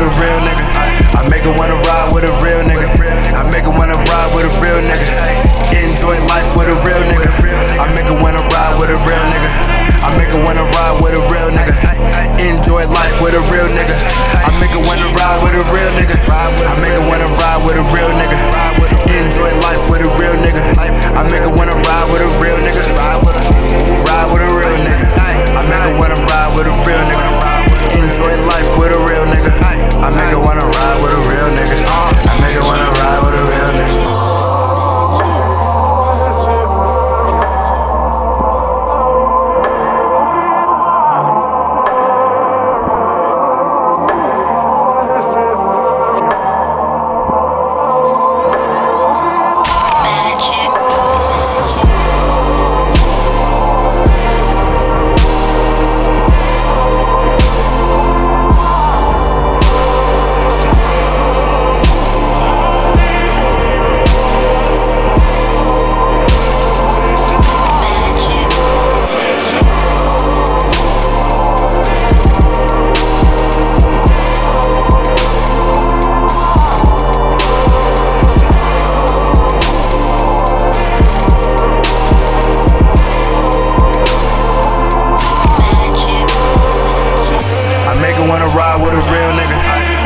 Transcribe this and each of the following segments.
with a real nigga. I make her wanna ride with a real nigga. I make her wanna ride with a real nigga. Enjoy life with a real nigga. I make her wanna ride with a real nigga. I make her wanna ride with a real nigga. Enjoy life with a real nigga. I make her wanna ride with a real nigga. I make her wanna ride with a real nigga. Enjoy life with a real nigga. I make her wanna ride with a real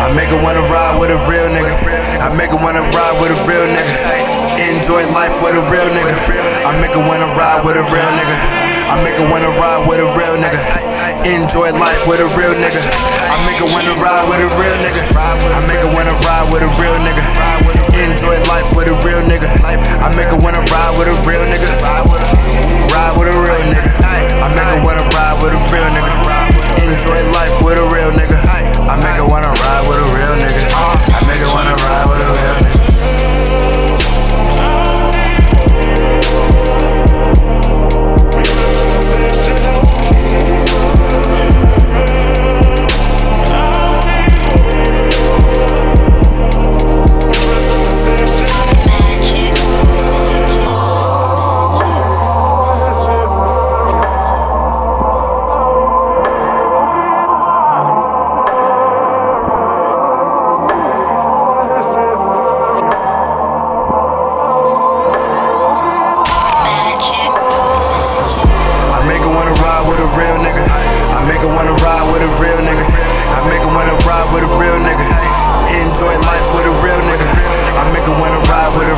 I make her wanna ride with a real nigga. I make her wanna ride with a real nigga. Enjoy life with a real nigga. I make her wanna ride with a real nigga. I make her wanna ride with a real nigga. Enjoy life with a real nigga. I make her wanna ride with a real nigga. I make her wanna with a real nigga. I make a wanna ride with a real nigga. Enjoy life with a real nigga. I make a wanna ride with a